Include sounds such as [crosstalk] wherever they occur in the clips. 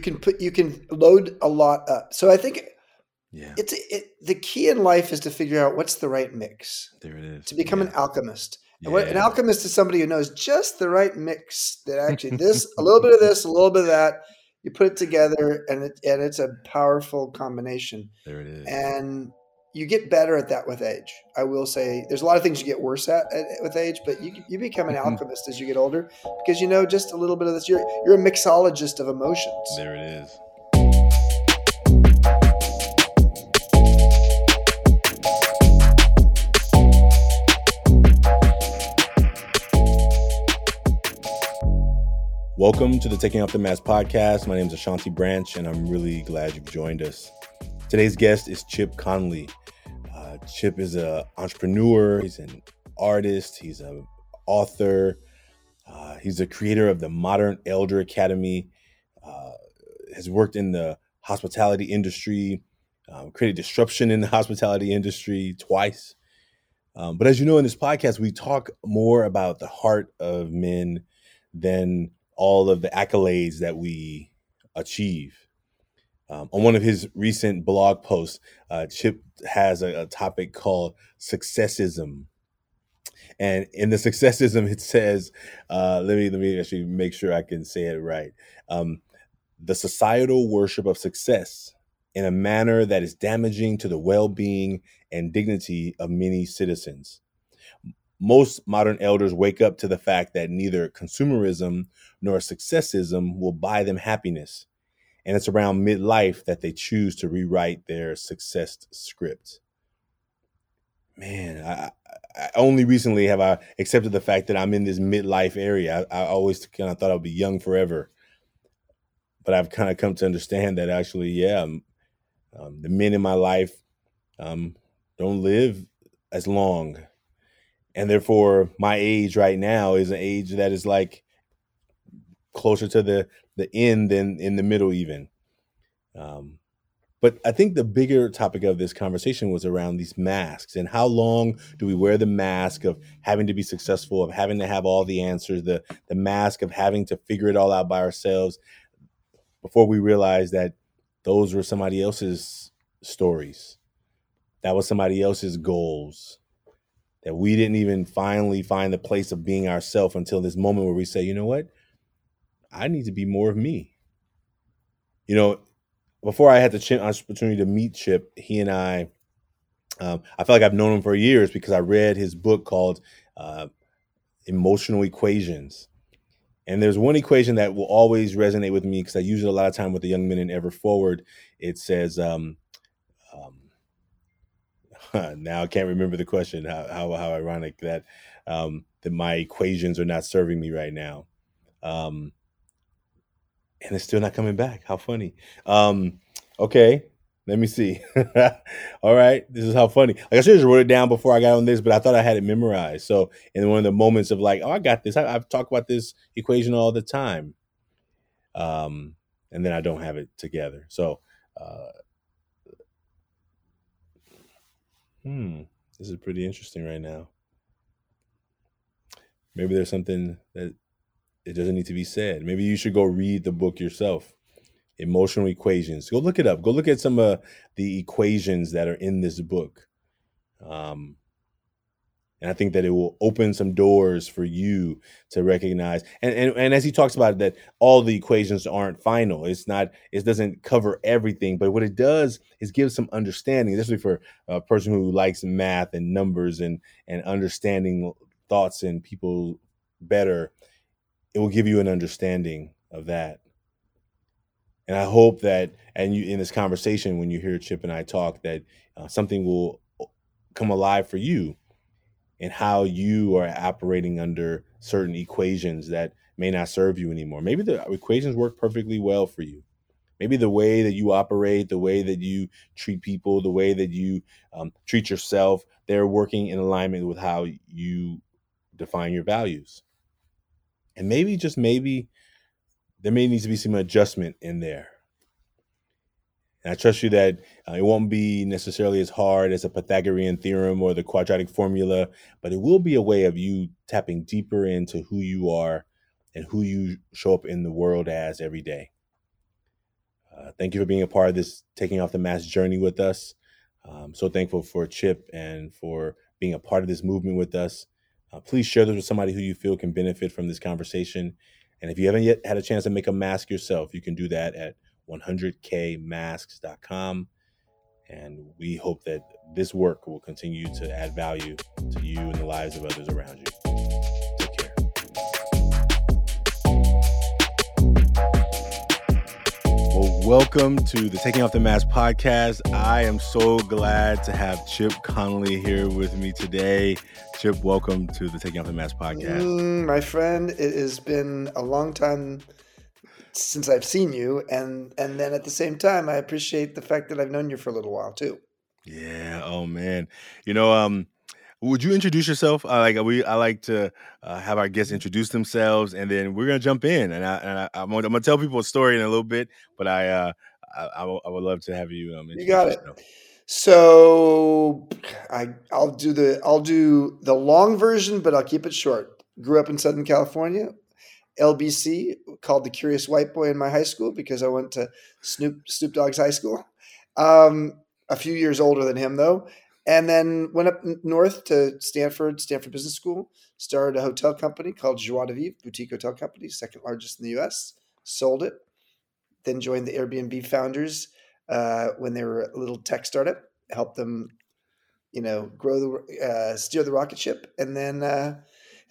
can put you can load a lot up. So I think Yeah. it's it, the key in life is to figure out what's the right mix There it is. to become an Yeah. alchemist. And what, an alchemist is somebody who knows just the right mix that actually this [laughs] a little bit of this, a little bit of that. You put it together, and it and it's a powerful combination. There it is. And you get better at that with age. I will say, there's a lot of things you get worse at, at with age, but you you become an mm-hmm. alchemist as you get older because you know just a little bit of this. You're you're a mixologist of emotions. There it is. Welcome to the Taking Off the Mask podcast. My name is Ashanti Branch, and I'm really glad you've joined us. Today's guest is Chip Conley. Uh, Chip is an entrepreneur. He's an artist. He's an author. Uh, he's the creator of the Modern Elder Academy. Uh, has worked in the hospitality industry, um, created disruption in the [laughs] hospitality industry twice. Um, but as you know, in this podcast, we talk more about the heart of men than all of the accolades that we achieve. Um, on one of his recent blog posts, uh, Chip has a, a topic called successism. And in the successism, it says, uh, let me let me actually make sure I can say it right. Um, the societal worship of success in a manner that is damaging to the well-being and dignity of many citizens. Most modern elders wake up to the fact that neither consumerism nor successism will buy them happiness. And it's around midlife that they choose to rewrite their success script. Man, I, I only recently have I accepted the fact that I'm in this midlife area. I, I always kind of thought I'd be young forever, but I've kind of come to understand that actually, yeah, um, um, the men in my life um, don't live as long, and therefore my age right now is an age that is like closer to the the end than in the middle even. Um, but I think the bigger topic of this conversation was around these masks and how long do we wear the mask of having to be successful, of having to have all the answers, the the mask of having to figure it all out by ourselves before we realize that those were somebody else's stories. That was somebody else's goals. That we didn't even finally find the place of being ourselves until this moment where we say, you know what? I need to be more of me. You know, before I had the opportunity to meet Chip, he and I, um, I feel like I've known him for years because I read his book called uh, Emotional Equations. And there's one equation that will always resonate with me because I use it a lot of time with the young men in Ever Forward. It says, um, um, [laughs] now I can't remember the question. How how, how ironic that um, that my equations are not serving me right now. Um, and it's still not coming back. How funny. Um, okay, let me see. [laughs] All right, this is how funny. Like I should have wrote it down before I got on this, but I thought I had it memorized. So in one of the moments of like, oh, I got this. I, I've talked about this equation all the time. Um, and then I don't have it together. So, uh, hmm, this is pretty interesting right now. Maybe there's something that it doesn't need to be said. Maybe you should go read the book yourself. Emotional equations. Go look it up. Go look at some of the equations that are in this book. Um, and I think that it will open some doors for you to recognize. And, and and as he talks about that, all the equations aren't final. It's not. It doesn't cover everything. But what it does is give some understanding, especially for a person who likes math and numbers and and understanding thoughts and people better it will give you an understanding of that. And I hope that, and you in this conversation, when you hear Chip and I talk, that uh, something will come alive for you and how you are operating under certain equations that may not serve you anymore. Maybe the equations work perfectly well for you. Maybe the way that you operate, the way that you treat people, the way that you um, treat yourself, they're working in alignment with how you define your values and maybe just maybe there may need to be some adjustment in there and i trust you that uh, it won't be necessarily as hard as a pythagorean theorem or the quadratic formula but it will be a way of you tapping deeper into who you are and who you show up in the world as every day Uh, thank you for being a part of this taking off the mask journey with us. I'm so thankful for Chip and for being a part of this movement with us. Uh, please share this with somebody who you feel can benefit from this conversation. And if you haven't yet had a chance to make a mask yourself, you can do that at 100kmasks.com. And we hope that this work will continue to add value to you and the lives of others around you. Welcome to the Taking Off the Mask podcast. I am so glad to have Chip Conley here with me today. Chip, welcome to the Taking Off the Mask podcast. Mm, my friend, it has been a long time since I've seen you, and and then at the same time, I appreciate the fact that I've known you for a little while too. Yeah. Oh man. You know, um, would you introduce yourself? I like we. I like to uh, have our guests introduce themselves, and then we're gonna jump in. And I and I, am gonna, I'm gonna tell people a story in a little bit, but I uh, I, I, w- I would love to have you. Um, you got it. Yourself. So I I'll do the I'll do the long version, but I'll keep it short. Grew up in Southern California. LBC called the Curious White Boy in my high school because I went to Snoop Snoop Dogg's high school. Um, a few years older than him though, and then went up north to Stanford, Stanford Business School. Started a hotel company called Joie de Vivre, boutique hotel company, second largest in the U.S. Sold it. Then joined the Airbnb founders uh, when they were a little tech startup. Helped them, you know, grow the uh, steer the rocket ship, and then uh,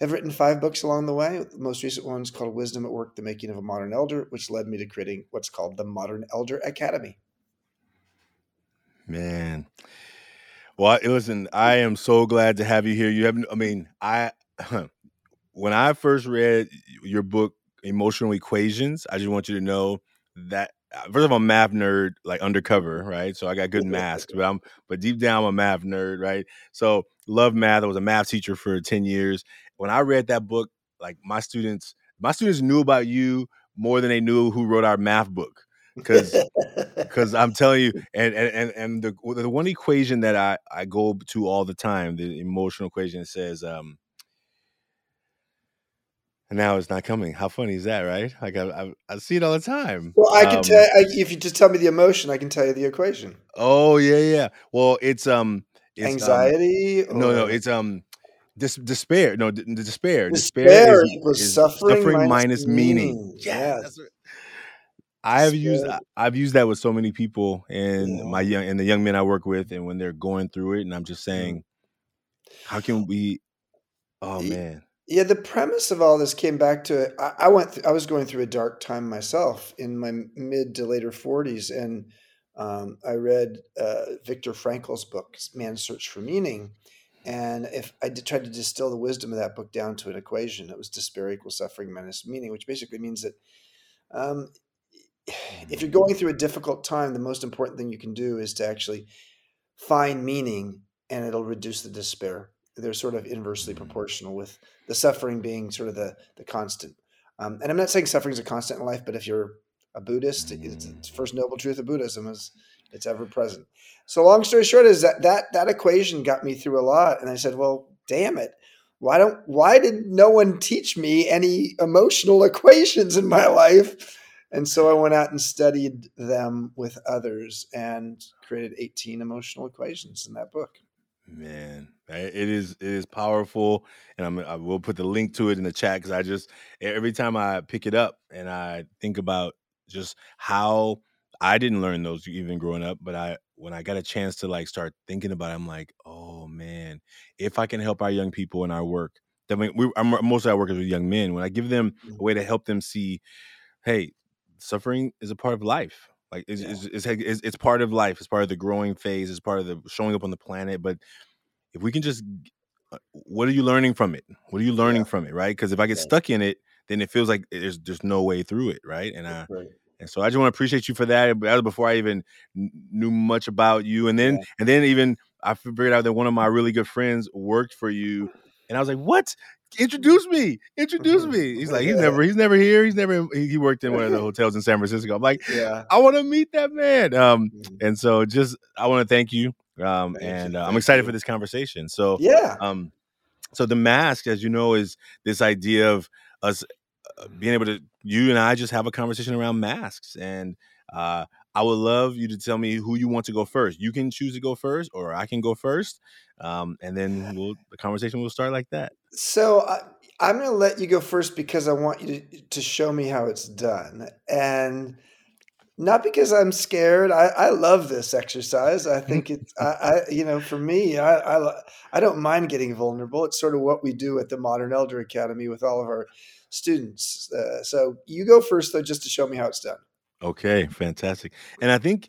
have written five books along the way. The most recent one is called Wisdom at Work: The Making of a Modern Elder, which led me to creating what's called the Modern Elder Academy. Man. Well, listen, I am so glad to have you here. You have, I mean, I, [laughs] when I first read your book, Emotional Equations, I just want you to know that uh, first of all, I'm a math nerd, like undercover, right? So I got good masks, but I'm, but deep down, I'm a math nerd, right? So love math. I was a math teacher for 10 years. When I read that book, like my students, my students knew about you more than they knew who wrote our math book because because [laughs] I'm telling you, and and and the the one equation that I I go to all the time, the emotional equation says, um, and now it's not coming. How funny is that, right? Like I I, I see it all the time. Well, I can um, tell I, if you just tell me the emotion, I can tell you the equation. Oh yeah, yeah. Well, it's um, it's, um, anxiety. Um, no, no, it's um. Dis- despair, no, d- despair. Despair, despair is, is suffering, suffering minus, minus meaning. meaning. Yeah, yes. I've used I've used that with so many people and yeah. my young and the young men I work with, and when they're going through it, and I'm just saying, how can we? Oh man. Yeah, the premise of all this came back to it. I, I went. Th- I was going through a dark time myself in my mid to later 40s, and um, I read uh, Viktor Frankl's book, "Man's Search for Meaning," and if I did, tried to distill the wisdom of that book down to an equation, it was despair equals suffering minus meaning, which basically means that um, [sighs] if you're going through a difficult time, the most important thing you can do is to actually find meaning and it'll reduce the despair. They're sort of inversely proportional with the suffering being sort of the, the constant. Um, and I'm not saying suffering is a constant in life, but if you're a Buddhist, it's, it's first noble truth of Buddhism is it's ever present. So long story short is that, that that equation got me through a lot. And I said, well, damn it. Why don't why did no one teach me any emotional [laughs] equations in my life? And so I went out and studied them with others and created 18 emotional equations in that book. Man, it is it is powerful, and I'm I will put the link to it in the chat because I just every time I pick it up and I think about just how I didn't learn those even growing up, but I when I got a chance to like start thinking about, it, I'm like, oh man, if I can help our young people in our work, then we, I'm mostly I work with young men. When I give them a mm-hmm. way to help them see, hey, suffering is a part of life. Like it's, yeah. it's, it's, it's, part of life. It's part of the growing phase. It's part of the showing up on the planet. But if we can just, uh, what are you learning from it? What are you learning yeah. from it? Right? Because if I get yeah. stuck in it, then it feels like there's there's no way through it. Right? And I. Right. And so I just want to appreciate you for that. That was before I even knew much about you, and then and then even I figured out that one of my really good friends worked for you, and I was like, "What? Introduce me, introduce mm-hmm. me. He's like, he's never, he's never here. He's never, he worked in one of the [laughs] hotels in San Francisco. I'm like, yeah, I want to meet that man. Um, mm-hmm. and so just, I want to thank you. Um, thank and uh, I'm excited you. for this conversation. So, yeah. Um, so the mask, as you know, is this idea of us uh, being able to, you and I just have a conversation around masks and Uh, I would love you to tell me who you want to go first. You can choose to go first, or I can go first, um, and then we'll, the conversation will start like that. So I, I'm going to let you go first because I want you to, to show me how it's done, and not because I'm scared. I, I love this exercise. I think [laughs] it's I, I you know for me I, I I don't mind getting vulnerable. It's sort of what we do at the Modern Elder Academy with all of our students. Uh, so you go first though, just to show me how it's done. Okay, fantastic. And I think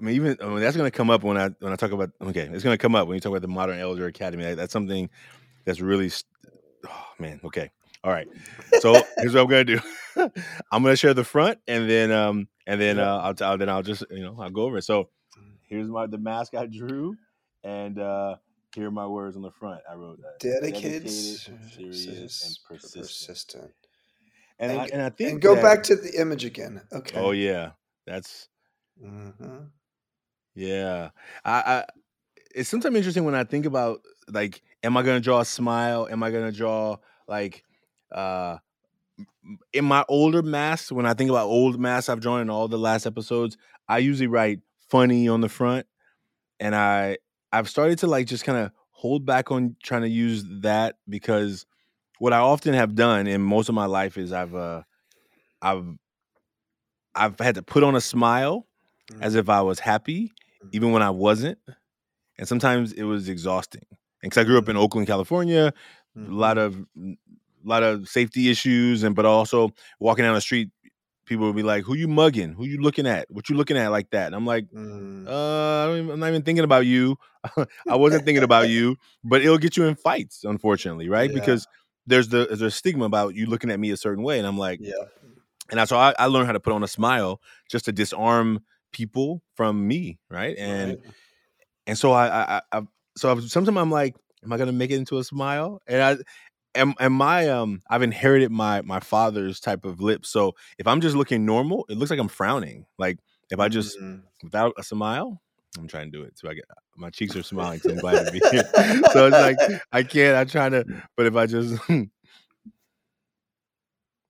I mean even I mean, that's going to come up when I when I talk about okay, it's going to come up when you talk about the Modern Elder Academy. That's something that's really oh man, okay. All right. So here's what I'm gonna do. [laughs] I'm gonna share the front, and then um, and then uh, I'll, I'll then I'll just you know I'll go over it. So here's my the mask I drew, and uh, here are my words on the front. I wrote uh, dedicated, dedicated serious, and persistent. persistent. And, and, I, and I think and go that, back to the image again. Okay. Oh yeah, that's. Mm-hmm. Yeah, I, I. It's sometimes interesting when I think about like, am I gonna draw a smile? Am I gonna draw like uh in my older masks, when I think about old masks I've drawn in all the last episodes, I usually write funny on the front. And I I've started to like just kind of hold back on trying to use that because what I often have done in most of my life is I've uh I've I've had to put on a smile mm-hmm. as if I was happy, mm-hmm. even when I wasn't. And sometimes it was exhausting. And because I grew up in. Oakland, California, mm-hmm. a lot of a lot of safety issues, and but also walking down the street, people would be like, "Who you mugging? Who you looking at? What you looking at like that?" And I'm like, mm. uh, I am not even thinking about you. [laughs] I wasn't thinking about you, but it'll get you in fights, unfortunately, right? [laughs] Yeah. Because there's the there's a stigma about you looking at me a certain way, and I'm like, yeah. And that's why I, I learned how to put on a smile just to disarm people from me, right? And right. and so I, I, I so I, sometimes I'm like, am I gonna make it into a smile? And I and, and my um I've inherited my my father's type of lips. So if I'm just looking normal, it looks like I'm frowning. Like if I just mm-hmm. without a smile, I'm trying to do it. So I get my cheeks are smiling. So I'm glad to be here. [laughs] so it's like I can't. I'm trying to, but if I just [laughs]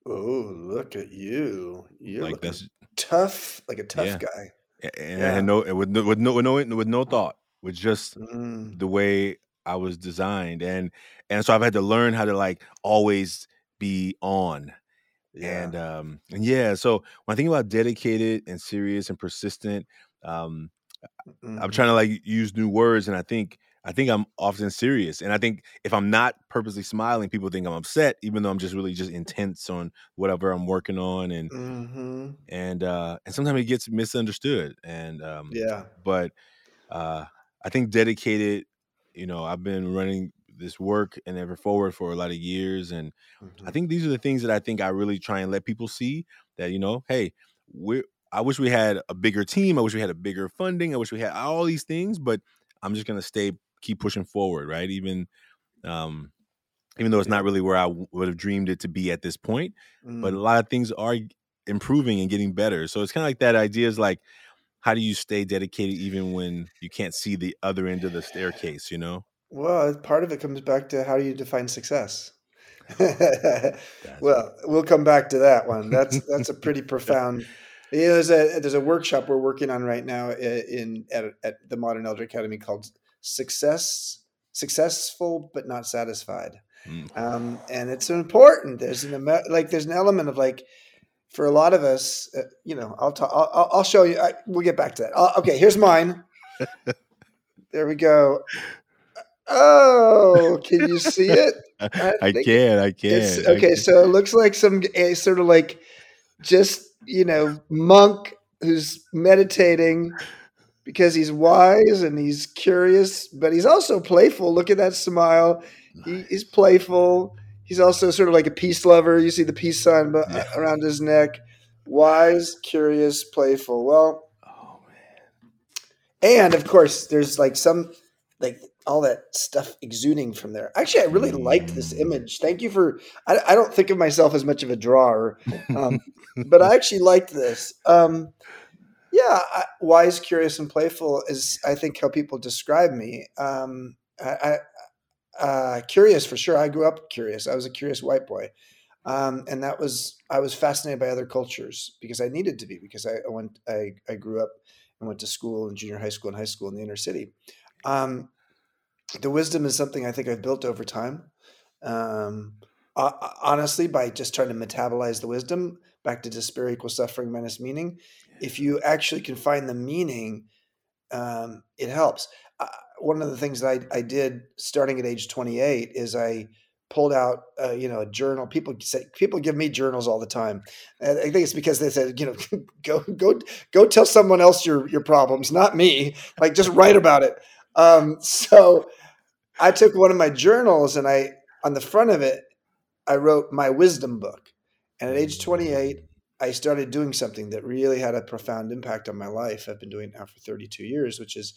oh look at you, you're like that's tough, like a tough yeah. guy. And, yeah. and no, with no, with no, with no, with no thought, with just mm. the way I was designed, and and so I've had to learn how to like always be on. Yeah. And um and yeah, so when I think about dedicated and serious and persistent, um mm-hmm. I'm trying to like use new words and I think I think I'm often serious. And I think if I'm not purposely smiling, people think I'm upset, even though I'm just really just intense on whatever I'm working on. And mm-hmm. and uh and sometimes it gets misunderstood. And um yeah, but uh I think dedicated you know, I've been running this work and ever forward for a lot of years. And mm-hmm. I think these are the things that I think I really try and let people see that, you know, hey, we're I wish we had a bigger team. I wish we had a bigger funding. I wish we had all these things, but I'm just gonna stay keep pushing forward, right? Even um even though it's not really where I would have dreamed it to be at this point, mm. but a mm. lot of things are improving and getting better. So it's kind of like that idea is like how do you stay dedicated even when you can't see the other end of the staircase you know well part of it comes back to how do you define success [laughs] well we'll come back to that one that's that's a pretty [laughs] profound know, there's a there's a workshop we're working on right now in at, at the modern elder academy called success successful but not satisfied mm. um, and it's important there's an like there's an element of like for a lot of us, uh, you know, I'll, talk, I'll, I'll show you. I, we'll get back to that. Uh, okay, here's mine. [laughs] there we go. Oh, can you see it? [laughs] I, I can. I can. okay, can. so it looks like some sort of like just you know monk who's meditating because he's wise and he's curious, but he's also playful. Look at that smile. He, he's playful He's also sort of like a peace lover. You see the peace sign yeah. around his neck. Wise, curious, playful. Well, oh man. And of course, there's like some like all that stuff exuding from there. Actually, I really liked this mm. image. Thank you for. I, I don't think of myself as much of a drawer, um, [laughs] but I actually liked this. Um, yeah, I, wise, curious, and playful is I think how people describe me. Um, I, uh, curious for sure. I grew up curious. I was a curious white boy. um, and that was I was fascinated by other cultures because I needed to be because I, I went I, I grew up and went to school in junior high school and high school in the inner city. Um, the wisdom is something I think I've built over time. Um, honestly, by just trying to metabolize the wisdom back to despair equals suffering minus meaning. If you actually can find the meaning, um, it helps. Uh, one of the things that I, I did starting at age 28 is I pulled out, uh, you know, a journal. People say people give me journals all the time. And I think it's because they said, you know, [laughs] go go go tell someone else your your problems, not me. Like just write about it. Um, so I took one of my journals and I on the front of it I wrote my wisdom book. And at age 28, I started doing something that really had a profound impact on my life. I've been doing it now for 32 years, which is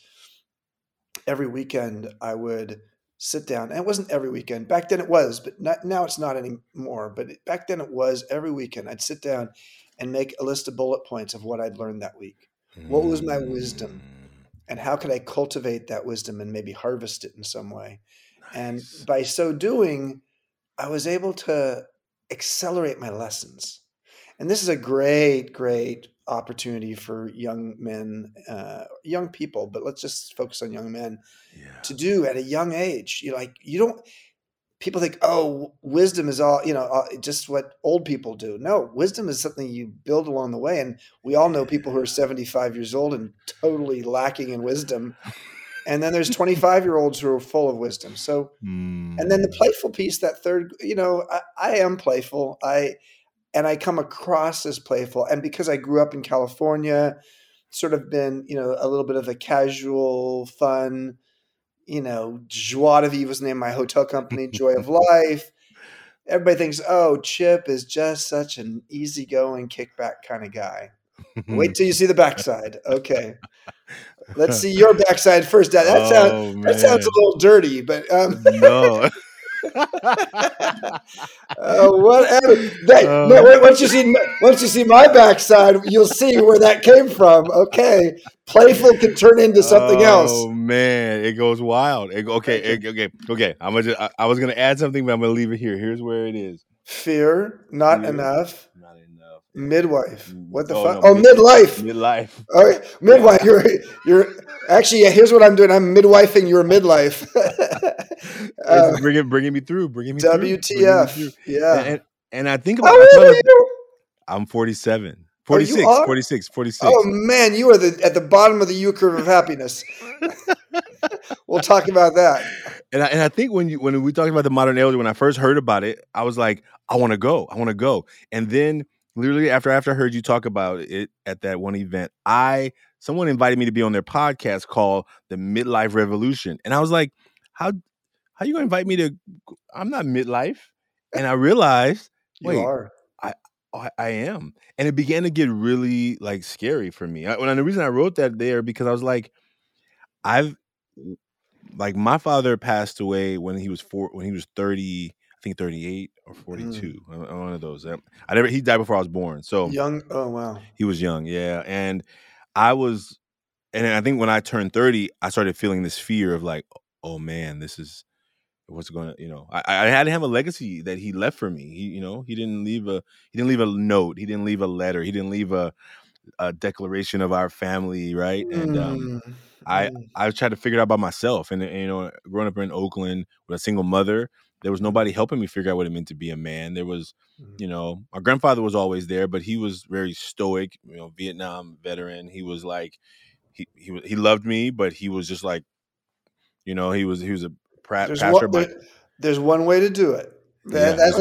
every weekend I would sit down. And it wasn't every weekend. Back then it was, but not, now it's not anymore. But back then it was every weekend. I'd sit down and make a list of bullet points of what I'd learned that week. What was my wisdom? And how could I cultivate that wisdom and maybe harvest it in some way? Nice. And by so doing, I was able to accelerate my lessons. And this is a great, great opportunity for young men, uh, young people, but let's just focus on young men yeah. to do at a young age. You like, you don't, people think, oh, wisdom is all, you know, uh, just what old people do. No, wisdom is something you build along the way. And we all know people who are 75 years old and totally lacking in wisdom and then there's 25 year olds who are full of wisdom so mm. and then the playful piece that third you know I, I, am playful i and i come across as playful and because i grew up in california sort of been you know a little bit of a casual fun you know joie de vivre was named my hotel company joy of [laughs] life. Everybody thinks oh chip is just such an easygoing kickback kind of guy. Wait till you see the backside. Okay. Let's see your backside first. That, that, oh, sound, that sounds a little dirty, but um, no. [laughs] [laughs] uh, whatever. That, no, once you see once you see my backside, you'll see where that came from. Okay, playful can turn into something oh, else. Oh man, it goes wild. It, okay, it, okay, okay. I'm gonna. Just, I, I, was gonna add something, but I'm gonna leave it here. Here's where it is. Fear, not Fear. enough. Midwife. What the oh, fuck? No, oh, mid- midlife. Midlife. All right, midwife. Yeah. You're you're actually. Yeah, here's what I'm doing. I'm midwifing your midlife. [laughs] uh, bringing bringing me through. Bringing me WTF? Through, me through. Yeah. And, and, I think about. How old are you? I'm 47. 46, oh, 46, 46. Oh man, you are the at the bottom of the U curve of happiness. [laughs] we'll talk about that. And I, and I think when you when we talked about the modern elder, when I first heard about it, I was like, I want to go, I want to go. And then literally after after I heard you talk about it at that one event, I someone invited me to be on their podcast called the Midlife Revolution, and I was like, how how you gonna invite me to? I'm not midlife, and I [laughs] realized, wait, I, I I am, and it began to get really like scary for me. I, and the reason I wrote that there because I was like, I've like my father passed away when he was four when he was 30 I think 38 or 42. Mm. One of those. I never. He died before I was born. So young. Oh wow. He was young. Yeah, and I was, and I think when I turned 30, I started feeling this fear of like, oh man, this is what's going to, you know. I, I had to have a legacy that he left for me. He, you know, he didn't leave a he didn't leave a note. He didn't leave a letter. He didn't leave a a declaration of our family, right? And um, mm. I mm. I tried to figure it out by myself. And, and you know, growing up in Oakland with a single mother there was nobody helping me figure out what it meant to be a man. There was, mm-hmm. you know, my grandfather was always there, but he was very stoic, you know, Vietnam veteran. He was like, he he he loved me, but he was just like, you know, he was he was a pra- there's pastor. One, there, there's one way to do it. That, yeah, that's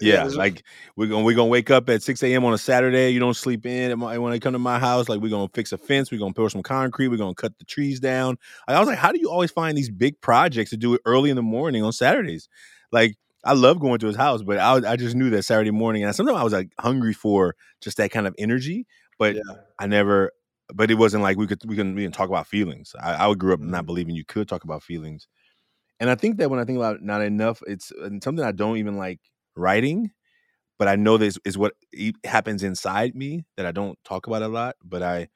yeah, yeah like we're gonna we're gonna wake up at six a.m. on a Saturday. You don't sleep in. when they come to my house, like we're gonna fix a fence. We're gonna pour some concrete. We're gonna cut the trees down. I was like, how do you always find these big projects to do it early in the morning on Saturdays? Like I love going to his house, but I I just knew that Saturday morning, and sometimes I was like hungry for just that kind of energy. But yeah. I never. But it wasn't like we could we can we can talk about feelings. I, I grew up not mm. believing you could talk about feelings, and I think that when I think about not enough, it's something I don't even like writing, but I know this is what happens inside me that I don't talk about a lot. But I,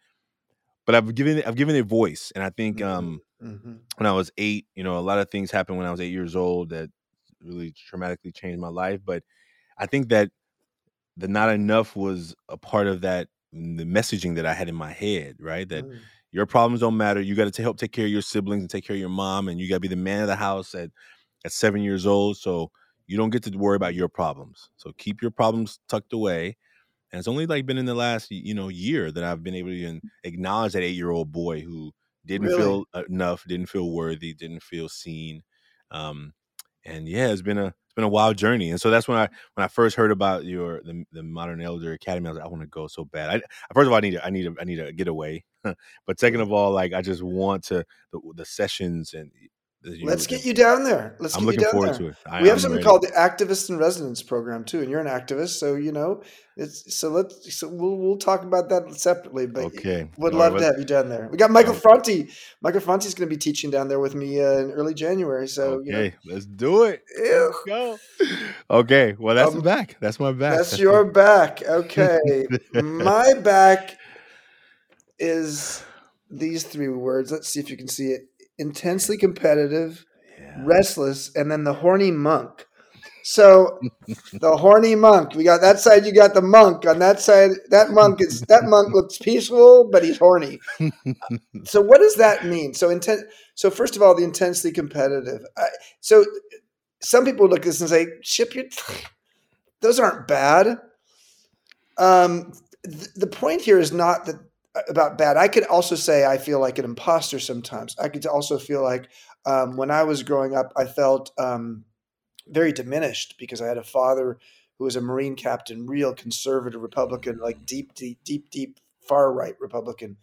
but I've given it, I've given it voice, and I think mm-hmm. um, mm-hmm. when I was eight, you know, a lot of things happened when I was eight years old that really traumatically changed my life. But I think that the not enough was a part of that the messaging that I had in my head, right? That Mm. Your problems don't matter. You got to help take care of your siblings and take care of your mom, and you got to be the man of the house at at seven years old. So you don't get to worry about your problems. So keep your problems tucked away. And it's only like been in the last you know year that I've been able to even acknowledge that eight year old boy who didn't Really? feel enough, didn't feel worthy, didn't feel seen. Um, and yeah, it's been a it's been a wild journey. And so that's when I when I first heard about your the, the Modern Elder Academy, I was like, I want to go so bad. I first of all, I need to, I need to, I need to get away. [laughs] but second of all, like I just want to the, the sessions and you Let's get you down there. Let's I'm get looking you down forward there. to it. I, we have I'm something ready. called the activist in residence program too, and you're an activist, so you know it's so let's so we'll we'll talk about that separately. But Okay. would love right, to have you down there. We got Michael All Franti. Michael Franti's going to be teaching down there with me uh, in early January. So you know, okay, let's do it. Ew. Let's go. Okay, well that's Um, back. That's my back. that's your back. [laughs] Okay, [laughs] my back is these three words. Let's see if you can see it. Intensely competitive, Yeah. restless, and then the horny monk. So the horny monk. We got that side. You got the monk on that side. That monk is that monk [laughs] looks peaceful, but he's horny. So what does that mean? So intense. So first of all, the intensely competitive. I, so some people look at this and say, "Ship your." Those aren't bad. Um, th- the point here is not that about bad. I could also say I feel like an imposter sometimes. I could also feel like um, when I was growing up, I felt um, very diminished because I had a father who was a Marine captain, real conservative Republican, like deep, deep, deep, deep far right Republican.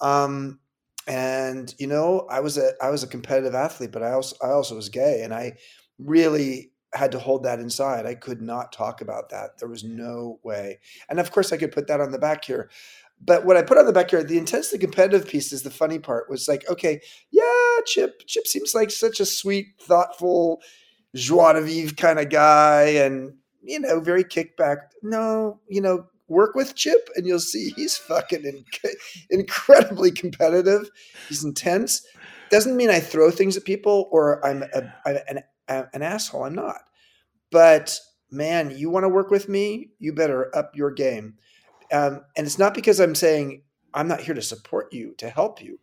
Um, and you know, I was a I was a competitive athlete, but I also I also was gay, and I really had to hold that inside. I could not talk about that. There was no way. And of course, I could put that on the back here. But what I put on the back here, the intensely competitive piece is the funny part. Was like, okay, yeah, Chip. Chip seems like such a sweet, thoughtful, joie de vivre kind of guy, and you know, very kickback. No, you know, work with Chip, and you'll see he's fucking inc- [laughs] incredibly competitive. He's intense. Doesn't mean I throw things at people or I'm a, I'm an, an asshole. I'm not. But man, you want to work with me? You better up your game. Um, and it's not because I'm saying I'm not here to support you, to help you,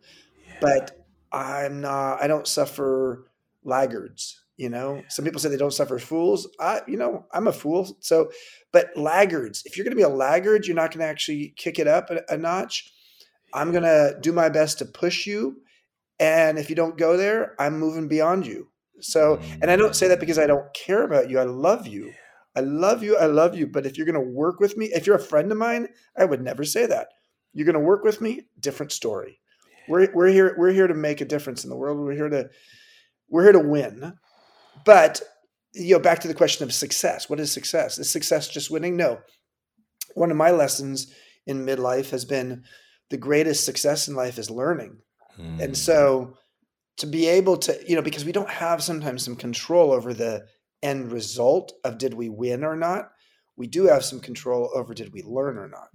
but I'm not. I don't suffer laggards. You know, some people say they don't suffer fools. I, you know, I'm a fool. So, but laggards. If you're going to be a laggard, you're not going to actually kick it up a, a notch. I'm going to do my best to push you, and if you don't go there, I'm moving beyond you. So, and I don't say that because I don't care about you. I love you. I love you. I love you. But if you're going to work with me, if you're a friend of mine, I would never say that. You're going to work with me, different story. We're, we're here. We're here to make a difference in the world. We're here to we're here to win. But you know, back to the question of success. What is success? Is success just winning? No. One of my lessons in midlife has been the greatest success in life is learning. Mm. And so to be able to, you know, because we don't have sometimes some control over the end result of did we win or not, we do have some control over did we learn or not.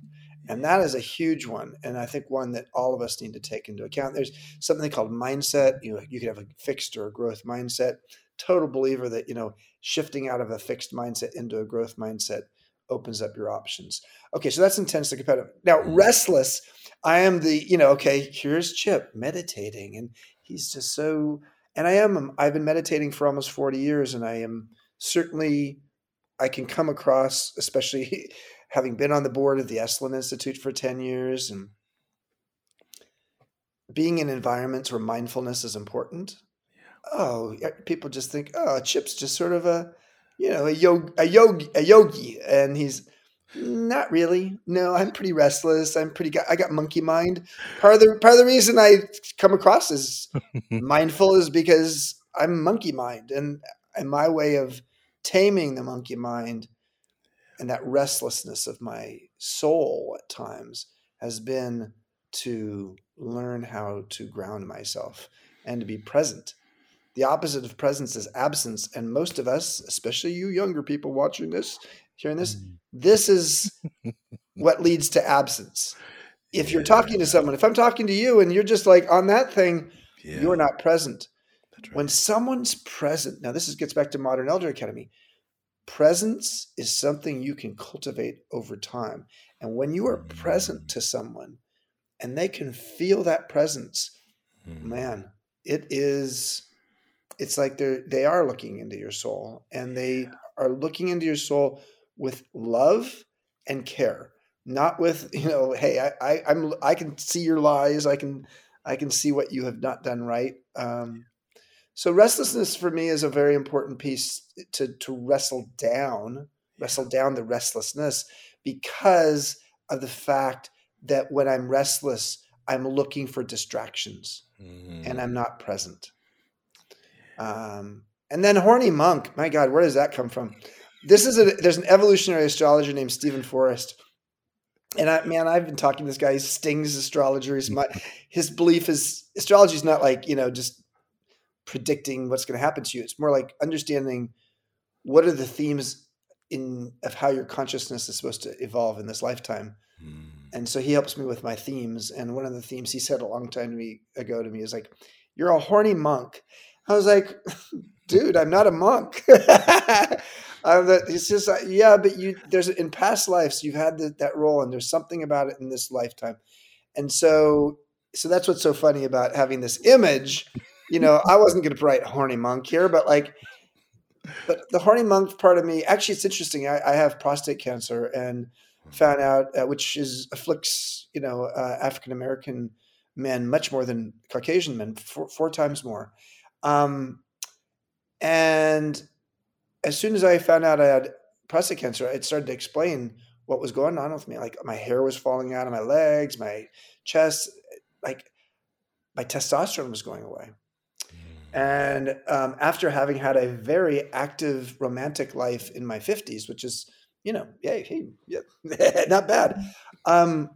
And that is a huge one. And I think one that all of us need to take into account. There's something called mindset. You know, you could have a fixed or a growth mindset. Total believer that, you know, shifting out of a fixed mindset into a growth mindset opens up your options. Okay, so that's intensely competitive. Now, Mhm. restless, I am the, you know, okay, here's Chip meditating and he's just so and I am um, I've been meditating for almost 40 years and I am certainly I can come across especially [laughs] having been on the board of the Esalen Institute for 10 years and being in environments where mindfulness is important. Oh, people just think, oh, Chip's just sort of a, you know, a yogi, a yogi, a yogi, and he's not really. No, I'm pretty restless. I'm pretty. I got monkey mind. Part of the part of the reason I come across as [laughs] mindful is because I'm monkey mind, and and my way of taming the monkey mind and that restlessness of my soul at times has been to learn how to ground myself and to be present. The opposite of presence is absence. And most of us, especially you younger people watching this, hearing this, Mm. this is [laughs] what leads to absence. If you're talking to someone, if I'm talking to you and you're just like on that thing, Yeah, you're not present. right. When someone's present, now this is, gets back to Modern Elder Academy. presence is something you can cultivate over time. And when you are present Mm. to someone and they can feel that presence, Mm. man, it is it's like they're they are looking into your soul and they are looking into your soul with love and care not with [laughs] you know hey I, I i'm i can see your lies i can i can see what you have not done right um so restlessness for me is a very important piece to to wrestle down wrestle down the restlessness because of the fact that when i'm restless i'm looking for distractions Mhm. and I'm not present. Um, and then horny monk, my God, where does that come from? This is a there's an evolutionary astrologer named Steven Forrest. And I man, I've been talking to this guy, he stings astrologers. My his belief is astrology is not like, you know, just predicting what's going to happen to you. It's more like understanding what are the themes in of how your consciousness is supposed to evolve in this lifetime Mm. and so he helps me with my themes and one of the themes he said a long time to me ago to me is like you're a horny monk i was like [laughs] dude i'm not a monk. [laughs] I'm the, it's just uh, yeah but you there's in past lives you've had the, that role and there's something about it in this lifetime. And so so that's what's so funny about having this image. You know i wasn't going to write horny monk here but like but the horny monk part of me actually it's interesting. I, I have prostate cancer and found out uh, which is afflicts you know uh, African American men much more than Caucasian men, four, four times more. Um, and as soon as I found out I had prostate cancer, it started to explain what was going on with me. Like my hair was falling out of my legs, my chest, like my testosterone was going away. And um, after having had a very active romantic life in my 50s, which is, you know, yeah, hey, yeah, [laughs] not bad. Um,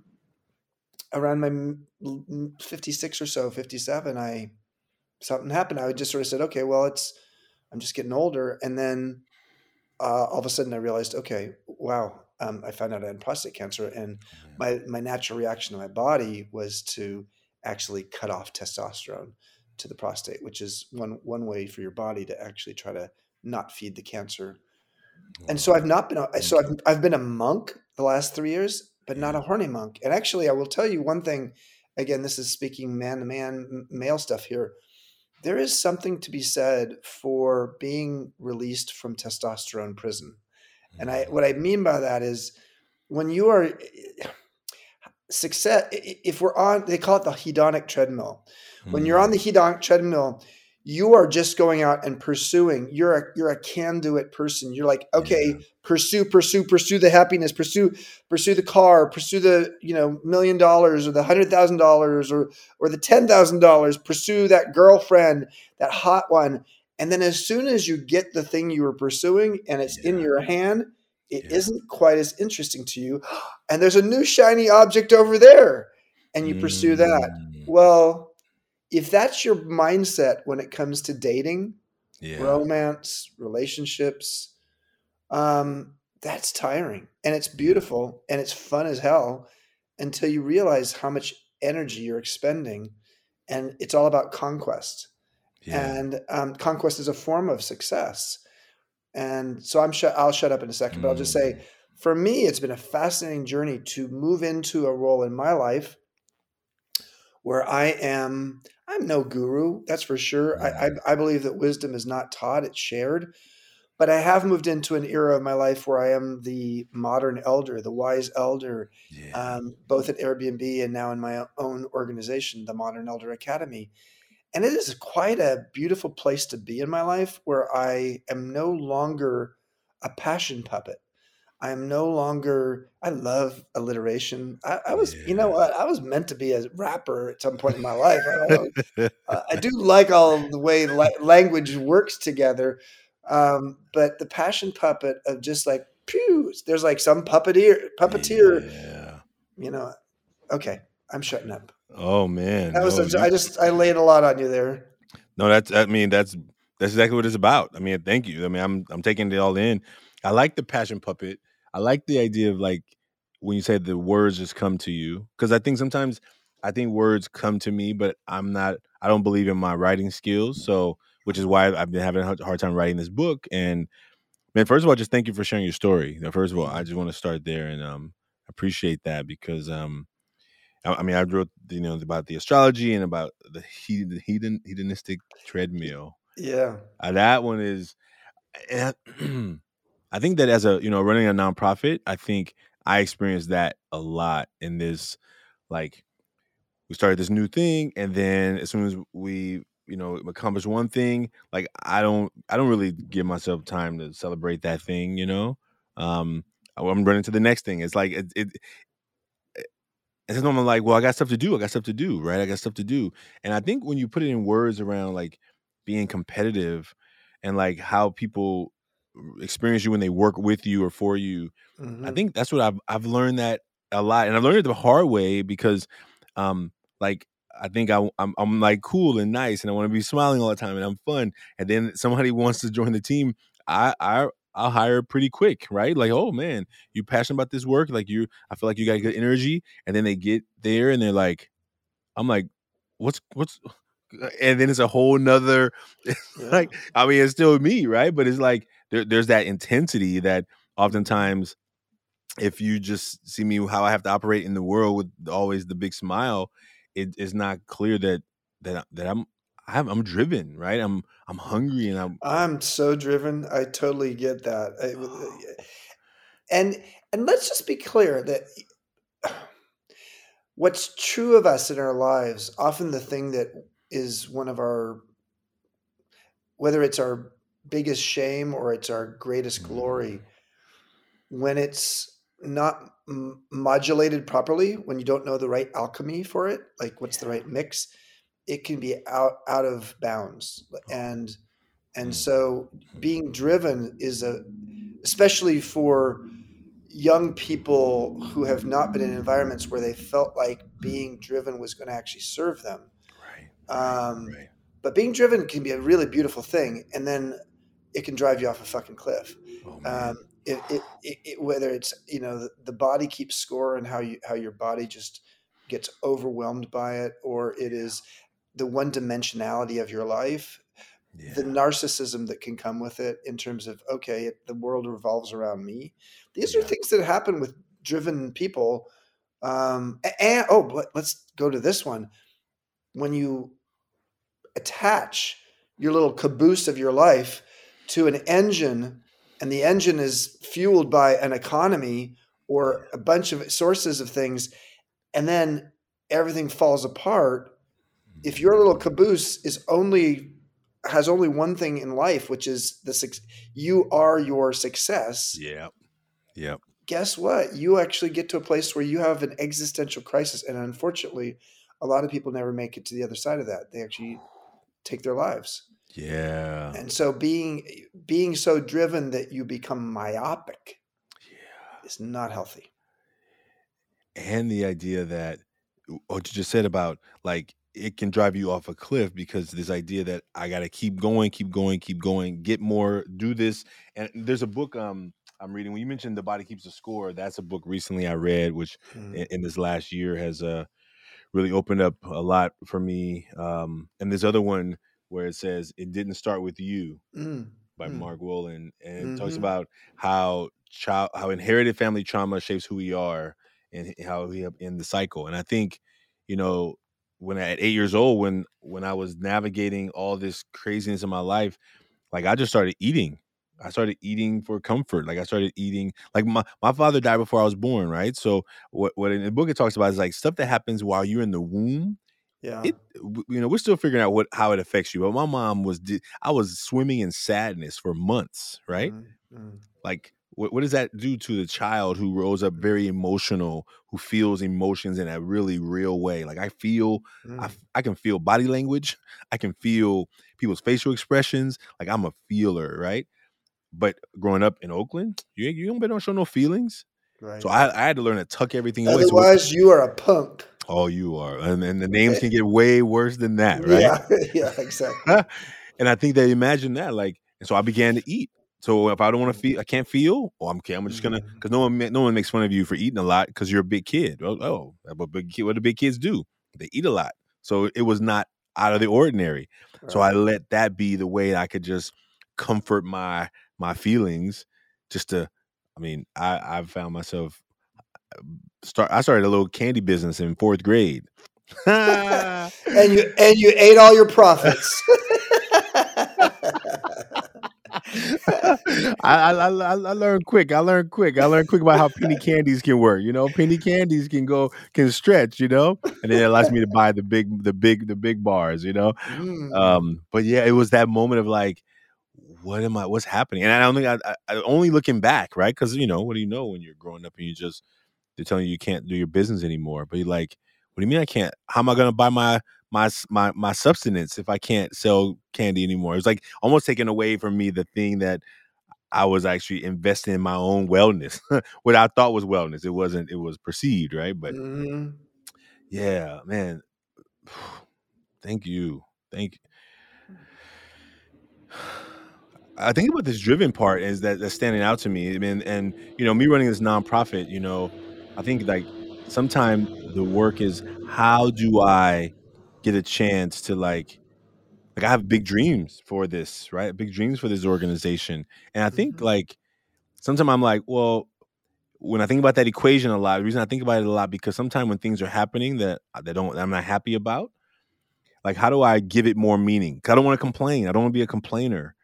around my m- m- 56 or so, 57, I something happened. I just sort of said, okay, well, it's I'm just getting older, and then uh, all of a sudden I realized, okay, wow, um, I found out I had prostate cancer, and my my natural reaction to my body was to actually cut off testosterone to the prostate, which is one one way for your body to actually try to not feed the cancer. And so I've not been a, so I've I've been a monk the last three years, but not a horny monk. And actually, I will tell you one thing. Again, this is speaking man to man, male stuff here. There is something to be said for being released from testosterone prison. And I what I mm-hmm. mean by that is when you are eh, success if we're on they call it the hedonic treadmill. When you're on mm. the hedonic treadmill, you are just going out and pursuing. You're a you're a can do it person. You're like, okay, Yeah. pursue, pursue, pursue the happiness, pursue, pursue the car, pursue the you know million dollars or the hundred thousand dollars or or the ten thousand dollars. Pursue that girlfriend, that hot one, and then as soon as you get the thing you were pursuing and it's in your hand, it Yeah. not quite as interesting to you. [gasps] And there's a new shiny object over there, and you pursue that. Mm. Well, if that's your mindset when it comes to dating, Yeah. romance, relationships, um, that's tiring and it's beautiful and it's fun as hell until you realize how much energy you're expending. And it's all about conquest. Yeah. And um, conquest is a form of success. And so I'm shut. I'll shut up in a second, but I'll just say, Mm. for me, it's been a fascinating journey to move into a role in my life where I am. I'm no guru, that's for sure. I, I, I believe that wisdom is not taught; it's shared. But I have moved into an era of my life where I am the modern elder, the wise elder, Yeah. um, both at Airbnb and now in my own organization, the Modern Elder Academy. And it is quite a beautiful place to be in my life where I am no longer a passion puppet. I am no longer, I love alliteration. I, I was, you know Yeah. what? I was meant to be a rapper at some point in my life. I, don't know. [laughs] Uh, I do like all the way la- language works together. Um, but the passion puppet of just like, pew, there's like some puppeteer, puppeteer, Yeah. you know. Okay, I'm shutting up. Oh man. That was, No, a, you- I just, I laid a lot on you there. No, that's I mean that's that's exactly what it's about. I mean, thank you. I mean, I'm I'm taking it all in. I like the passion puppet. I like the idea of like when you say the words just come to you because I think sometimes I think words come to me, but I'm not. I don't believe in my writing skills, so which is why I've been having a hard time writing this book and man. First of all, just thank you for sharing your story. Now, first of all, I just want to start there and um appreciate that because um I, I mean I wrote you know about the astrology and about the hedon, hedon hedonistic treadmill. Yeah. Uh, that one is. eh, [clears throat] I think that as a you know running a nonprofit, I think I experienced that a lot in this like we started this new thing and then as soon as we you know accomplish one thing like i don't i don't really give myself time to celebrate that thing you know um i'm running to the next thing it's like it, it and then I'm like, well, I got stuff to do. I got stuff to do, right? I got stuff to do. And I think when you put it in words around like being competitive and like how people experience you when they work with you or for you, I Mhm. think that's what I've I've learned that a lot, and I've learned it the hard way because, um, like I think I, I'm I'm like cool and nice, and I want to be smiling all the time, and I'm fun. And then somebody [laughs] wants to join the team, I I I'll hire pretty quick, right? Like, oh man, you passionate about this work, like you, I feel like you got good energy, and then they get there and they're like, I'm like, what's what's, [laughs] and then it's a whole nother, [laughs] Yeah. like I mean, it's still me, right? But it's like there, there's that intensity that oftentimes if you just see me how I have to operate in the world with always the big smile, it is not clear that that that I'm I'm, I'm driven, right? I'm I'm hungry and I'm I'm so driven. I totally get that. I- uh, [sighs] and and let's just be clear that [sighs] what's true of us in our lives, often the thing that is one of our whether it's our biggest shame or it's our greatest glory, when it's not m- modulated properly, when you don't know the right alchemy for it, like what's the right mix, it can be out out of bounds. And and Mm. so being driven is a especially for young people who have not been in environments where they felt like being driven was going to actually serve them. right, Um, right. But being driven can be a really beautiful thing, and then it can drive you off a fucking cliff. Oh Um, it, it, it, whether it's you know the, the body keeps score and how you how your body just gets overwhelmed by it, or it is the one dimensionality of your life, yeah, the narcissism that can come with it in terms of okay, it, the world revolves around me. These are things that happen with driven people. Um, and oh, but let's go to this one. When you attach your little caboose of your life to an engine, and the engine is fueled by an economy or a bunch of sources of things, and then everything falls apart. If your little caboose is only has only one thing in life, which is the you are your success. yeah, yeah, Guess what? You actually get to a place where you have an existential crisis, and unfortunately, a lot of people never make it to the other side of that. They actually take their lives. Yeah, And so being being so driven that you become myopic yeah. is not healthy. and the idea that what you just said about like it can drive you off a cliff because this idea that I got to keep going, keep going, keep going, get more, do this. And there's a book um I'm reading. When you mentioned the body keeps a score, that's a book recently I read, which Mm. in, in this last year has uh really opened up a lot for me. Um, and this other one where it says it didn't start with you Mm. by Mm. Mark Wolynn, and it talks about how child, how inherited family trauma shapes who we are, and how we have in the cycle. And I think, you know, when I- at eight years old, when when I was navigating all this craziness in my life, like I just started eating. I started eating for comfort. Like I started eating. Like my my father died before I was born, right? So what what in the book it talks about is like stuff that happens while you're in the womb Yeah. it you know we're still figuring out what how it affects you but my mom was i was swimming in sadness for months right Mm. Mm. like what, what does that do to the child who grows up very emotional who feels emotions in a really real way like i feel I, Mm. f- I can feel body language i can feel people's facial expressions like i'm a feeler right but growing up in oakland you, you don't, show no feelings Right. so I, I had to learn to tuck everything away so Otherwise, you are a punk. Oh you are and, and the names eh, can get way worse than that right Yeah. [laughs] yeah. Exactly. [laughs] and I think they imagine that, like, and so I began to eat. So if I don't want to mm-hmm. feel, I can't feel. Oh, I'm okay. I'm just gonna mm-hmm. because no one no one makes fun of you for eating a lot because you're a big kid. Oh, oh, but big kid, what do big kids do? They eat a lot. So it was not out of the ordinary. So I let that be the way I could just comfort my my feelings just to I mean, I I found myself start I started a little candy business in 4th grade. [laughs] and you and you ate all your profits. [laughs] I, I, I I learned quick. I learned quick. I learned quick about how penny candies can work. You know, penny candies can go can stretch. You know, and then it allows me to buy the big the big the big bars. You know, mm. um, but yeah, it was that moment of like, what am I? What's happening? And I don't think I, I, I only looking back, right? Because you know, what do you know when you're growing up and you just they're telling you you can't do your business anymore. But you're like, what do you mean I can't? How am I going to buy my my my my substance if I can't sell candy anymore? It's like almost taking away from me the thing that I was actually investing in my own wellness, [laughs] what I thought was wellness. It wasn't. It was perceived, right? But mm-hmm. yeah, man. [sighs] Thank you. Thank you. [sighs] I think about this driven part is that that's standing out to me. I mean, and you know, me running this nonprofit, you know, I think like sometimes the work is how do I get a chance to like like I have big dreams for this, right? Big dreams for this organization. And I think mm-hmm. like sometimes I'm like, well, when I think about that equation a lot, the reason I think about it a lot because sometimes when things are happening that that don't that I'm not happy about, like how do I give it more meaning? I don't want to complain. I don't want to be a complainer.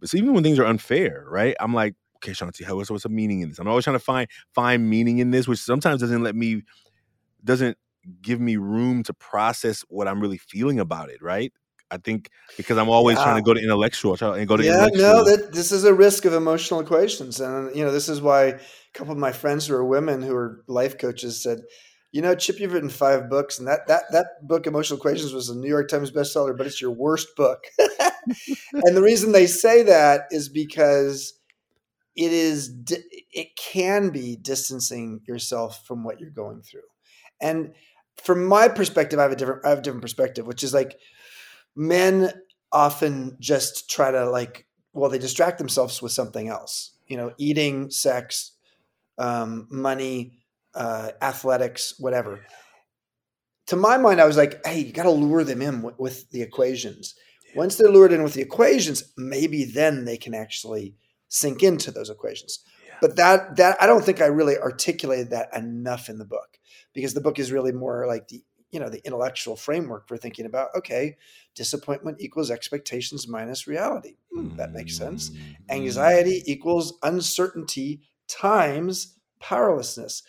But even when things are unfair, right? I'm like, okay, Shanti, what's what's the meaning in this? I'm always trying to find find meaning in this, which sometimes doesn't let me doesn't give me room to process what I'm really feeling about it, right? I think because I'm always yeah. trying to go to intellectual and go to yeah. No, that this is a risk of emotional equations, and you know this is why a couple of my friends who are women who are life coaches said, you know, Chip, you've written five books, and that that that book, Emotional Equations, was a New York Times bestseller, but it's your worst book. [laughs] and the reason they say that is because it is it can be distancing yourself from what you're going through, and from my perspective, I have a different I have a different perspective, which is like men often just try to like well they distract themselves with something else, you know, eating, sex, um, money uh, athletics, whatever. To my mind, I was like, hey, you got to lure them in with, with the equations. Yeah. Once they're lured in with the equations, maybe then they can actually sink into those equations. Yeah. But that that I don't think I really articulated that enough in the book because the book is really more like the you know the intellectual framework for thinking about okay disappointment equals expectations minus reality hmm, that makes sense mm-hmm. anxiety equals uncertainty times powerlessness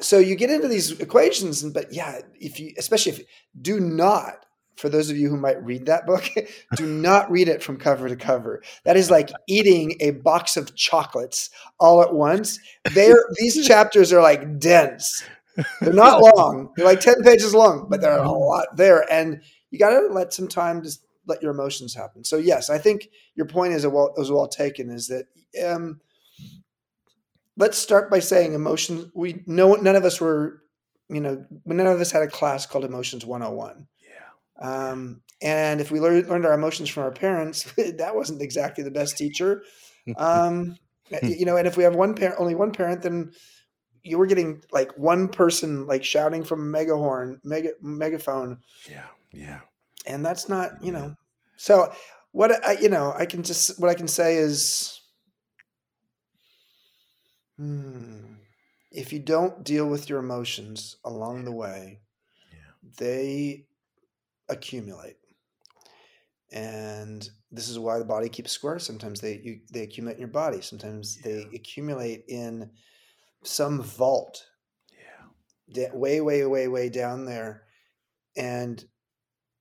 so you get into these equations but yeah if you especially if do not for those of you who might read that book [laughs] do not read it from cover to cover. That is like eating a box of chocolates all at once. There [laughs] these chapters are like dense. They're not [laughs] long. They're like 10 pages long but there are a lot there. And you got to let some time to let your emotions happen. So yes i think your point is well, was well taken is that um, let's start by saying emotions. We no none of us were, you know, none of us had a class called Emotions 101. Yeah. Um, and if we learned, learned our emotions from our parents, [laughs] that wasn't exactly the best teacher. Um, [laughs] you know, and if we have one parent, only one parent, then you were getting like one person like shouting from a megahorn, mega megaphone. Yeah, yeah. And that's not, you know. So what I, you know, I can just what I can say is Hmm. If you don't deal with your emotions along the way, yeah. they accumulate. And this is why the body keeps score. Sometimes they you, they accumulate in your body. Sometimes yeah. they accumulate in some vault. Yeah. Way, way, way, way down there. And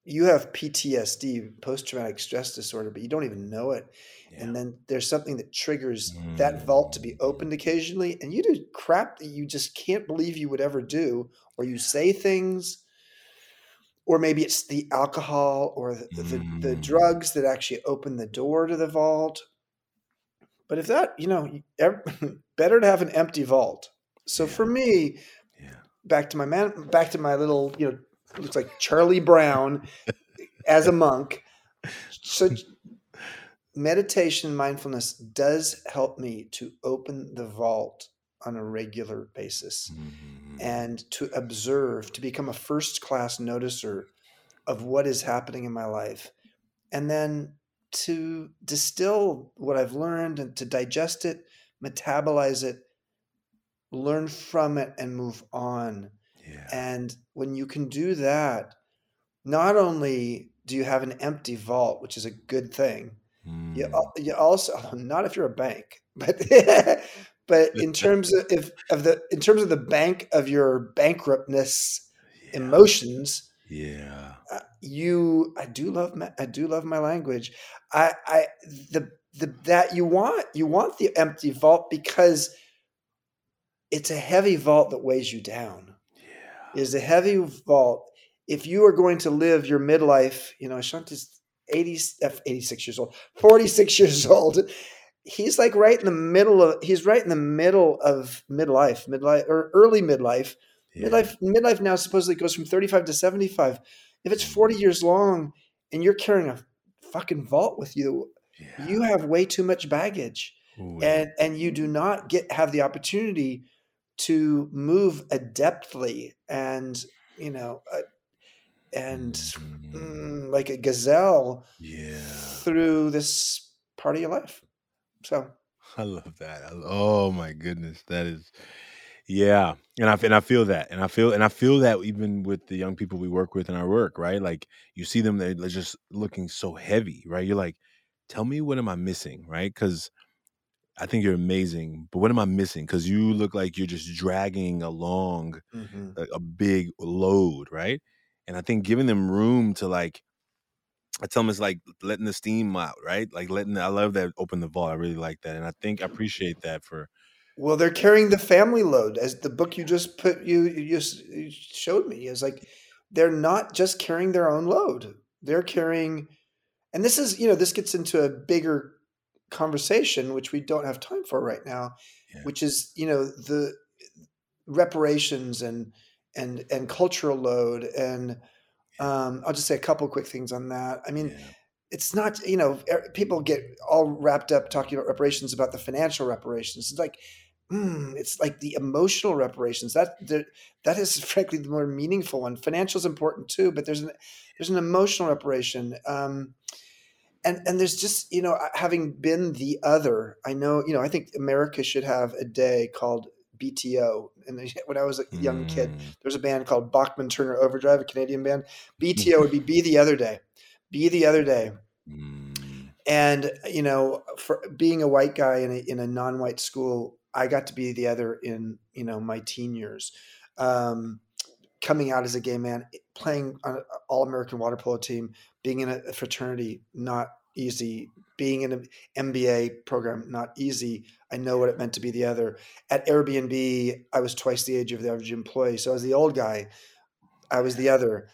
you have PTSD, post traumatic stress disorder, but you don't even know it. Yeah. And then there's something that triggers mm. that vault to be mm. opened occasionally. And you do crap that you just can't believe you would ever do, or you say things, or maybe it's the alcohol or the, mm. the, the, mm. drugs that actually open the door to the vault. But if that, you know, [laughs] better to have an empty vault. So yeah. for me, yeah. back to my man, back to my little, you know, looks like Charlie Brown as a monk. So [laughs] meditation mindfulness does help me to open the vault on a regular basis mm-hmm. and to observe, to become a first class noticer of what is happening in my life. And then to distill what I've learned and to digest it, metabolize it, learn from it, and move on. Yeah. And when you can do that, not only do you have an empty vault, which is a good thing, Mm. al- you also [laughs] not if you're a bank, but [laughs] but in [laughs] terms of if, of the in terms of the bank of your bankruptness Yeah. emotions, Yeah. uh, you I do love my, I do love my language. I I the the that you want you want the empty vault because it's a heavy vault that weighs you down. Yeah. It is a heavy vault. If you are going to live your midlife, you know, Ashanti's 80, uh, 86 years old, 46 [laughs] years old. He's like right in the middle of he's right in the middle of midlife, midlife or early midlife. Yeah. Midlife midlife now supposedly goes from 35 to 75. If it's 40 years long and you're carrying a fucking vault with you, Yeah. you have way too much baggage Ooh, and and you do not get have the opportunity to move adeptly and you know uh, and Mhm. mm, like a gazelle Yeah. through this part of your life so I love that. I, oh my goodness, that is, yeah. And I and I feel that, and I feel and I feel that even with the young people we work with in our work, right? Like you see them, they're just looking so heavy, right? You're like, tell me what am I missing, right? Because I think you're amazing, but what am I missing? Because you look like you're just dragging along mm-hmm. a, a big load, right? And I think giving them room to like, I tell them it's like letting the steam out, right? Like letting. The, I love that open the vault. I really like that, and I think I appreciate that for. well they're carrying the family load as the book you just put you you just showed me is like they're not just carrying their own load they're carrying and this is you know this gets into a bigger conversation which we don't have time for right now Yeah. which is you know the reparations and and and cultural load and um, I'll just say a couple quick things on that. I mean, yeah, it's not you know people get all wrapped up talking about reparations about the financial reparations. It's like mm, it's like the emotional reparations that the, that is [laughs] frankly the more meaningful one. Financial is important too, but there's an there's an emotional reparation. Um, and, and there's just you know having been the other i know you know i think america should have a day called bto and [laughs] when i was a young kid Mm, there's a band called Bachman Turner Overdrive, a Canadian band. BTO would be [laughs] Be the Other Day. Be the Other Day. mm, And, you know, for being a white guy in a, in a non white school, I got to be the other in, you know, my teen years. Um, coming out as a gay man, playing on an all American water polo team, being in a fraternity, not easy. Being in an MBA program, not easy. I know what it meant to be the other. At Airbnb, I was twice the age of the average employee. So I was the old guy. I was the other.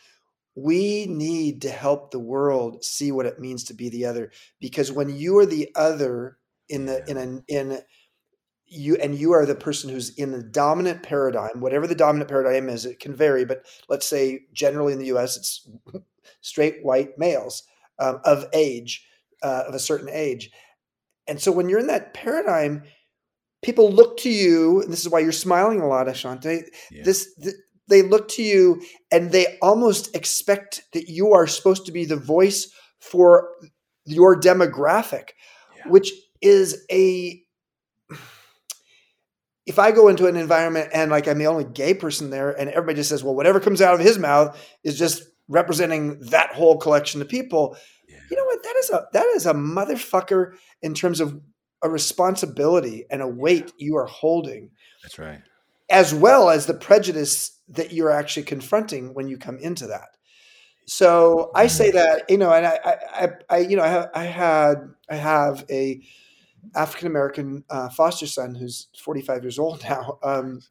We need to help the world see what it means to be the other because when you are the other in the in an in you and you are the person who's in the dominant paradigm, whatever the dominant paradigm is, it can vary, but let's say generally in the US it's [laughs] straight white males um, of age, uh, of a certain age. And so when you're in that paradigm, people look to you, and this is why you're smiling a lot, Ashanti. yeah. This th- they look to you and they almost expect that you are supposed to be the voice for your demographic, Yeah. which is a if I go into an environment and like I'm the only gay person there and everybody just says, well, whatever comes out of his mouth is just representing that whole collection of people, yeah. you know what? That is a that is a motherfucker in terms of a responsibility and a weight you are holding, That's right. as well as the prejudice that you're actually confronting when you come into that. So I say that, you know, and I, I, I, you know, I, have, I had, I have a African American uh, foster son who's 45 years old [laughs] now, um,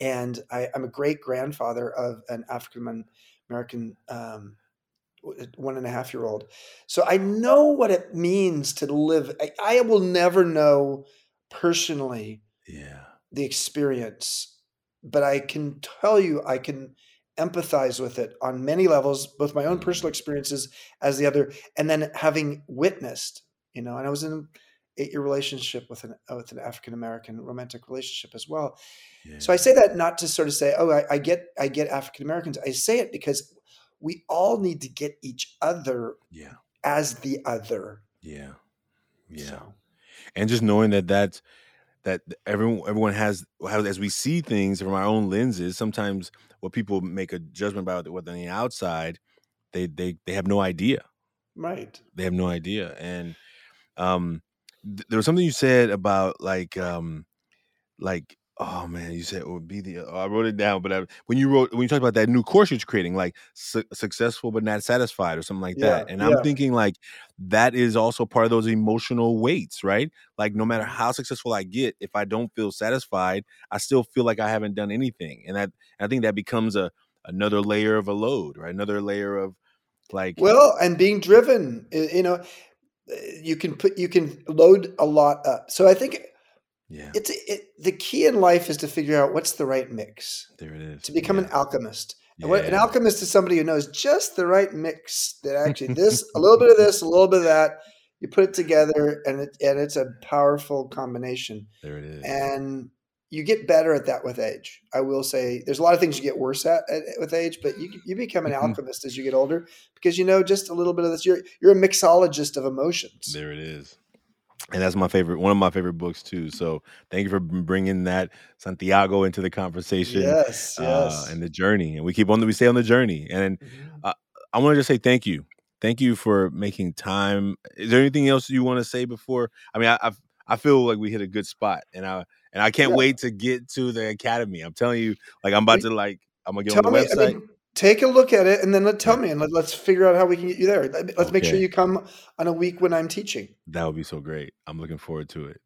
and I, I'm a great grandfather of an African American um, one and a half year old. So I know what it means to live. I, I will never know personally Yeah. the experience, but I can tell you I can empathize with it on many levels, both my own personal mm. experiences as the other, and then having witnessed, you know, and I was in an eight year relationship with an uh, with an African American romantic relationship as well. Yeah. So I say that not to sort of say, oh, I, I get I get African Americans. I say it because we all need to get each other yeah. as the other. Yeah. Yeah. So, And just knowing that that's that everyone everyone has as we see things from our own lenses, sometimes what people make a judgment about what on the outside, they they they have no idea. right. They have no idea. And um th- there was something you said about like um like oh man you said it would be the oh, i wrote it down but I, when you wrote when you talked about that new course you're creating like su- successful but not satisfied or something like Yeah. that and i'm thinking like that is also part of those emotional weights right like no matter how successful i get if i don't feel satisfied i still feel like i haven't done anything and that i think that becomes a another layer of a load right another layer of like Well, and being driven, you know, uh, you can put you can load a lot up. So I think yeah it's it, the key in life is to figure out what's the right mix there it is to become yeah. an alchemist. And what, an alchemist is somebody who knows just the right mix that actually this a little bit of this, a little bit of that. You put it together, and it and it's a powerful combination. there it is And you get better at that with age. I will say, there's a lot of things you get worse at, at with age, but you you become an mm-hmm. alchemist as you get older because you know just a little bit of this. You're you're a mixologist of emotions. There it is. And that's my favorite, one of my favorite books too. So thank you for bringing that Santiago into the conversation Yes, uh, yes. and the journey. And we keep on, the we stay on the journey. And Mhm. I want to just say thank you. Thank you for making time. Is there anything else you want to say before? I mean, I, I I feel like we hit a good spot, and I and I can't Yeah. wait to get to the academy. I'm telling you, like I'm about We- to like I'm gonna get on the me, website. I mean, take a look at it and then let, tell me, and let, let's figure out how we can get you there. Let- Let's make sure you come on a week when I'm teaching. That would be so great. I'm looking forward to it.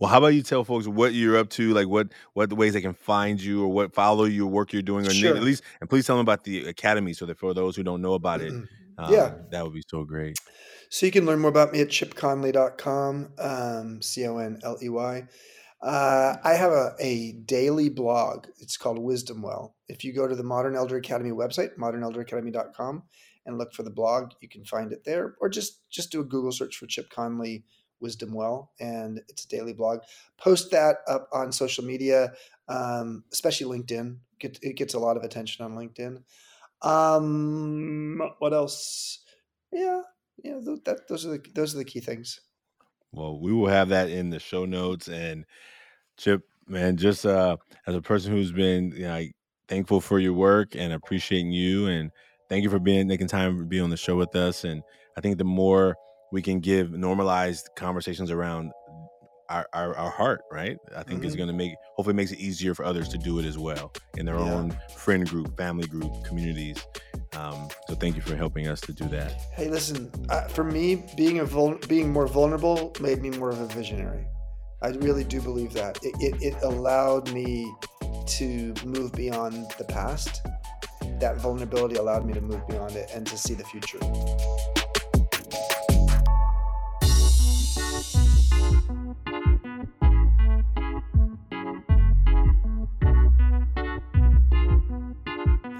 Well, how about you tell folks what you're up to, like what what the ways they can find you or what follow your work you're doing, or Sure. at least, and please tell them about the academy so that for those who don't know about it, um, Yeah. that would be so great. So you can learn more about me at chipconley.com, um, C O N L E Y. Uh, I have a, a daily blog. It's called Wisdom Well. If you go to the Modern Elder Academy website, modernelderacademy.com, and look for the blog, you can find it there. Or just just do a Google search for Chip Conley Wisdom Well, and it's a daily blog. Post that up on social media, um, especially LinkedIn. Get, it gets a lot of attention on LinkedIn. Um, what else? Yeah, yeah. That those are the those are the key things. Well, we will have that in the show notes. And Chip, man, just uh, as a person who's been you know, like, thankful for your work and appreciating you, and thank you for being making time to be on the show with us. And I think the more we can give normalized conversations around our, our, our heart, right? I think it's Mhm. going to make, hopefully, makes it easier for others to do it as well in their Yeah. own friend group, family group, communities. Um, so thank you for helping us to do that. Hey, listen. Uh, for me, being a vul- being more vulnerable made me more of a visionary. I really do believe that it, it, it allowed me to move beyond the past. That vulnerability allowed me to move beyond it and to see the future.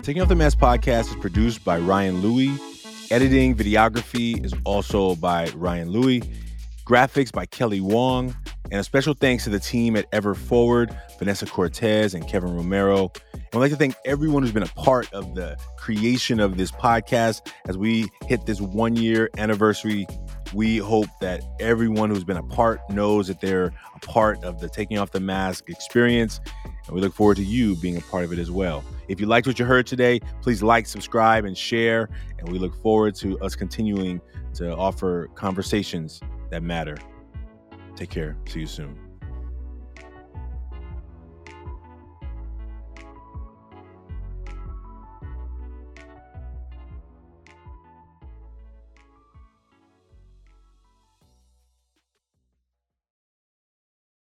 Taking Off the Mask podcast is produced by Ryan Louie. Editing, videography is also by Ryan Louie. Graphics by Kelly Wong. And a special thanks to the team at Ever Forward, Vanessa Cortez and Kevin Romero. And I'd like to thank everyone who's been a part of the creation of this podcast as we hit this one year anniversary. We hope that everyone who's been a part knows that they're a part of the Taking Off the Mask experience. And we look forward to you being a part of it as well. If you liked what you heard today, please like, subscribe, and share. And we look forward to us continuing to offer conversations that matter. Take care. See you soon.